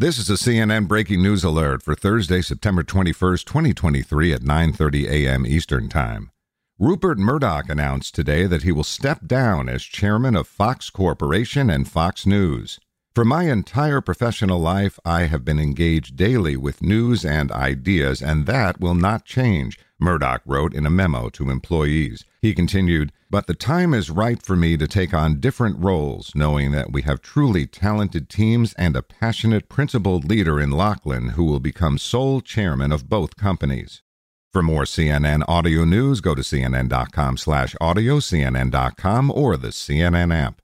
This is a CNN breaking news alert for Thursday, September 21st, 2023 at 9:30 a.m. Eastern Time. Rupert Murdoch announced today that he will step down as chairman of Fox Corporation and Fox News. For my entire professional life, I have been engaged daily with news and ideas, and that will not change, Murdoch wrote in a memo to employees. He continued, But the time is right for me to take on different roles, knowing that we have truly talented teams and a passionate, principled leader in Lachlan who will become sole chairman of both companies. For more CNN audio news, go to cnn.com slash audio, cnn.com, or the CNN app.